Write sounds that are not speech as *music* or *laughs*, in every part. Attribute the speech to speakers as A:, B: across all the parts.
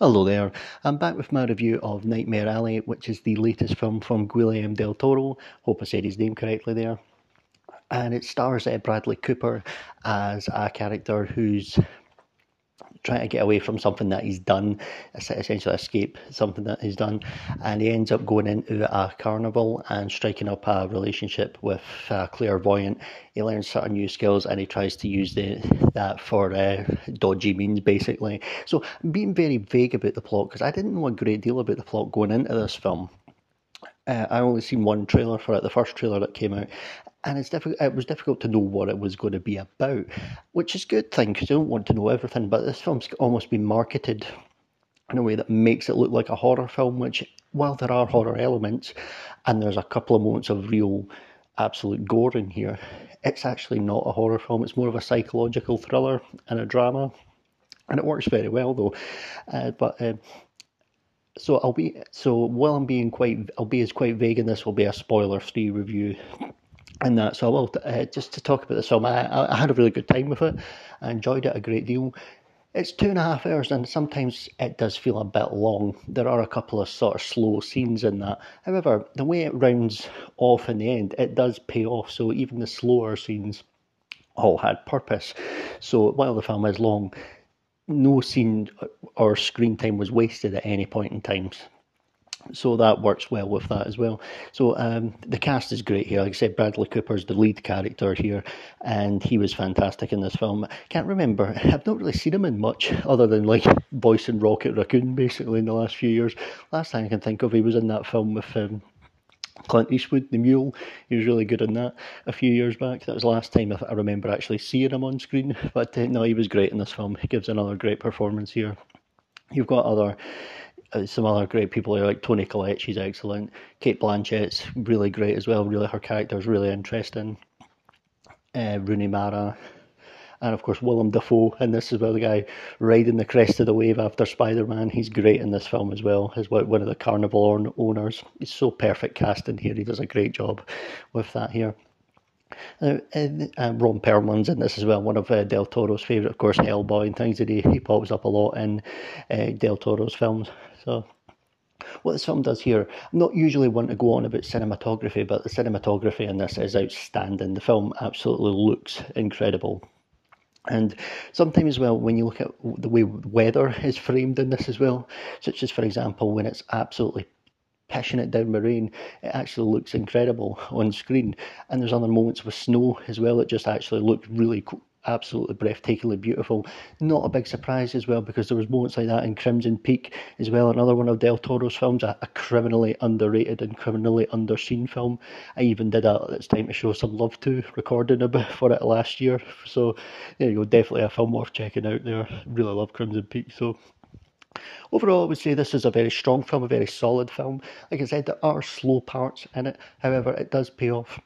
A: Hello there, I'm back with my review of Nightmare Alley, which is the latest film from Guillermo del Toro. Hope I said his name correctly there. And it stars uh, Bradley Cooper as a character who's trying to get away from something that he's done, essentially escape something that he's done, and he ends up going into a carnival and striking up a relationship with a clairvoyant. He learns certain new skills and he tries to use the, that for uh, dodgy means, basically. So, I'm being very vague about the plot because I didn't know a great deal about the plot going into this film. Uh, I only seen one trailer for it, the first trailer that came out, and it's difficult. It was difficult to know what it was going to be about, which is a good thing because you don't want to know everything. But this film's almost been marketed in a way that makes it look like a horror film. Which, while there are horror elements, and there's a couple of moments of real, absolute gore in here, it's actually not a horror film. It's more of a psychological thriller and a drama, and it works very well though. Uh, but uh, so I'll be so while I'm being quite I'll be as quite vague in this will be a spoiler free review and that. So I will uh, just to talk about this film. I, I had a really good time with it. I enjoyed it a great deal. It's two and a half hours, and sometimes it does feel a bit long. There are a couple of sort of slow scenes in that. However, the way it rounds off in the end, it does pay off. So even the slower scenes all had purpose. So while the film is long, no scene or screen time was wasted at any point in time so that works well with that as well. So um, the cast is great here. Like I said, Bradley Cooper's the lead character here, and he was fantastic in this film. Can't remember. *laughs* I've not really seen him in much other than like voicing Rocket Raccoon basically in the last few years. Last time I can think of, he was in that film with. Um, Clint Eastwood, The Mule, he was really good in that a few years back. That was the last time I remember actually seeing him on screen. *laughs* But uh, no, he was great in this film. He gives another great performance here. You've got other some other great people here, like Toni Collette, she's excellent. Cate Blanchett's really great as well. Really, her character is really interesting. Uh, Rooney Mara, and of course Willem Dafoe and this is where The guy riding the crest of the wave after Spider Man. He's great in this film as well. As one of the carnival owners. He's so perfect casting here. He does a great job with that here. Uh, and, uh, Ron Perlman's in this as well, one of uh, Del Toro's favourite, of course, Hellboy and things that he, he pops up a lot in uh, Del Toro's films. So, what this film does here, I'm not usually one to go on about cinematography, but the cinematography in this is outstanding. The film absolutely looks incredible. And sometimes as well, when you look at the way weather is framed in this as well, such as, for example, when it's absolutely pissing it down with rain, it actually looks incredible on screen. And there's other moments with snow as well, it just actually looked really cool absolutely breathtakingly beautiful. Not a big surprise as well because there was moments like that in Crimson Peak as well, another one of Del Toro's films, a, a criminally underrated and criminally underseen film. I even did a It's Time to Show Some Love to recording a bit for it last year. So there you go, definitely a film worth checking out there. Really love Crimson Peak. So Overall, I would say this is a very strong film, a very solid film. Like I said, there are slow parts in it, however, it does pay off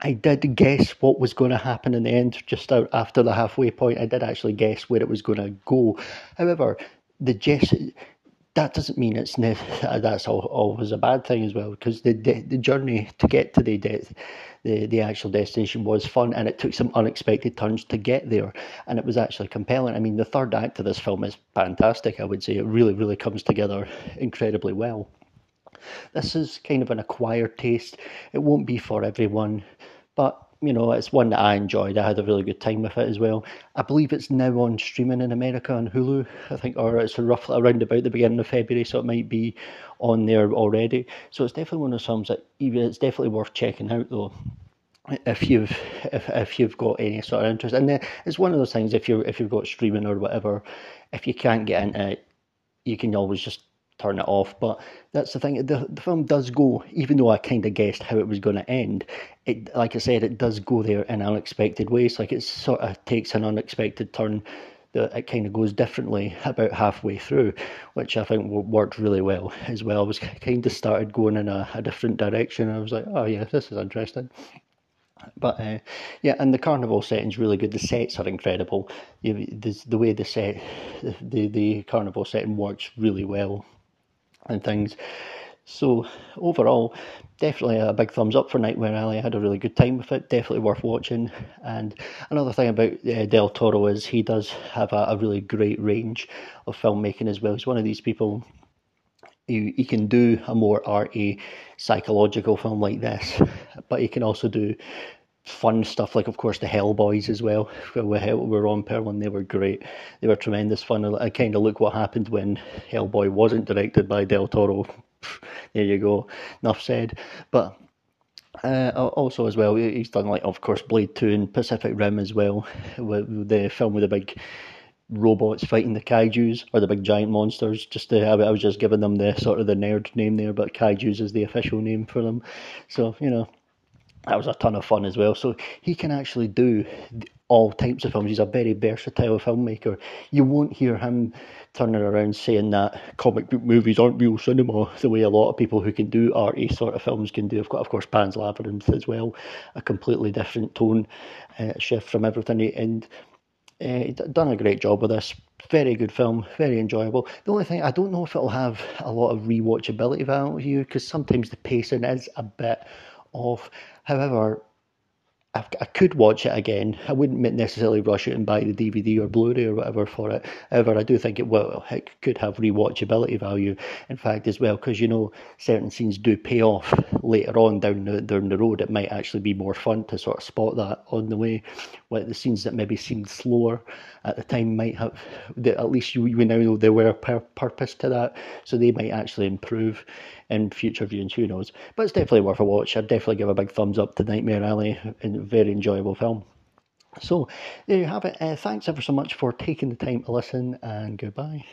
A: I did guess what was going to happen in the end just out after the halfway point. I did actually guess where it was going to go. However, the guess that doesn't mean it's ne- *laughs* that's always a bad thing as well because the the journey to get to the de- the the actual destination was fun and it took some unexpected turns to get there and it was actually compelling. I mean, the third act of this film is fantastic. I would say it really really comes together incredibly well. This is kind of an acquired taste. It won't be for everyone. But you know, it's one that I enjoyed. I had a really good time with it as well. I believe it's now on streaming in America on Hulu, I think, or it's roughly around about the beginning of February, so it might be on there already. So it's definitely one of those films that it's definitely worth checking out though. If you've if, if you've got any sort of interest, and then it's one of those things. If you if you've got streaming or whatever, if you can't get into it, you can always just turn it off. But that's the thing. The, the film does go, even though I kind of guessed how it was going to end. It, like I said, it does go there in unexpected ways. Like it sort of takes an unexpected turn. That it kind of goes differently about halfway through, which I think worked really well as well. I was kind of started going in a, a different direction. I was like, oh yeah, this is interesting. But uh, yeah, and the carnival setting's really good. The sets are incredible. You, the, the way the set, the the carnival setting works really well and things. So overall, definitely a big thumbs up for Nightmare Alley. I had a really good time with it. Definitely worth watching. And another thing about uh, Del Toro is he does have a, a, really great range of filmmaking as well. He's one of these people. He, he can do a more arty psychological film like this, but he can also do fun stuff like of course the Hellboys as well we were on Perlman they were great. They were tremendous fun. I kind of look what happened when Hellboy wasn't directed by Del Toro. There you go. Enough said. But uh, also as well he's done like of course Blade 2 and Pacific Rim as well with the film with the big robots fighting the kaijus or the big giant monsters just to, I was just giving them the sort of the nerd name there but kaijus is the official name for them. So you know that was a ton of fun as well. So he can actually do all types of films. He's a very versatile filmmaker. You won't hear him turning around saying that comic book movies aren't real cinema *laughs* the way a lot of people who can do arty sort of films can do. I've got, of course, Pan's Labyrinth as well, a completely different tone uh, shift from everything. And uh, done a great job with this. Very good film, very enjoyable. The only thing I don't know if it'll have a lot of rewatchability value because sometimes the pacing is a bit off. However, I, could watch it again. I wouldn't necessarily rush it and buy the DVD or Blu-ray or whatever for it. However, I do think it will. It could have rewatchability value. In fact, as well, because you know certain scenes do pay off later on down the down the road. It might actually be more fun to sort of spot that on the way. Like the scenes that maybe seemed slower at the time might have. At least you, you now know there were a purpose to that, so they might actually improve in future viewings. Who knows? But it's definitely worth a watch. I'd definitely give a big thumbs up to Nightmare Alley a very enjoyable film. So there you have it. Uh, thanks ever so much for taking the time to listen, and goodbye.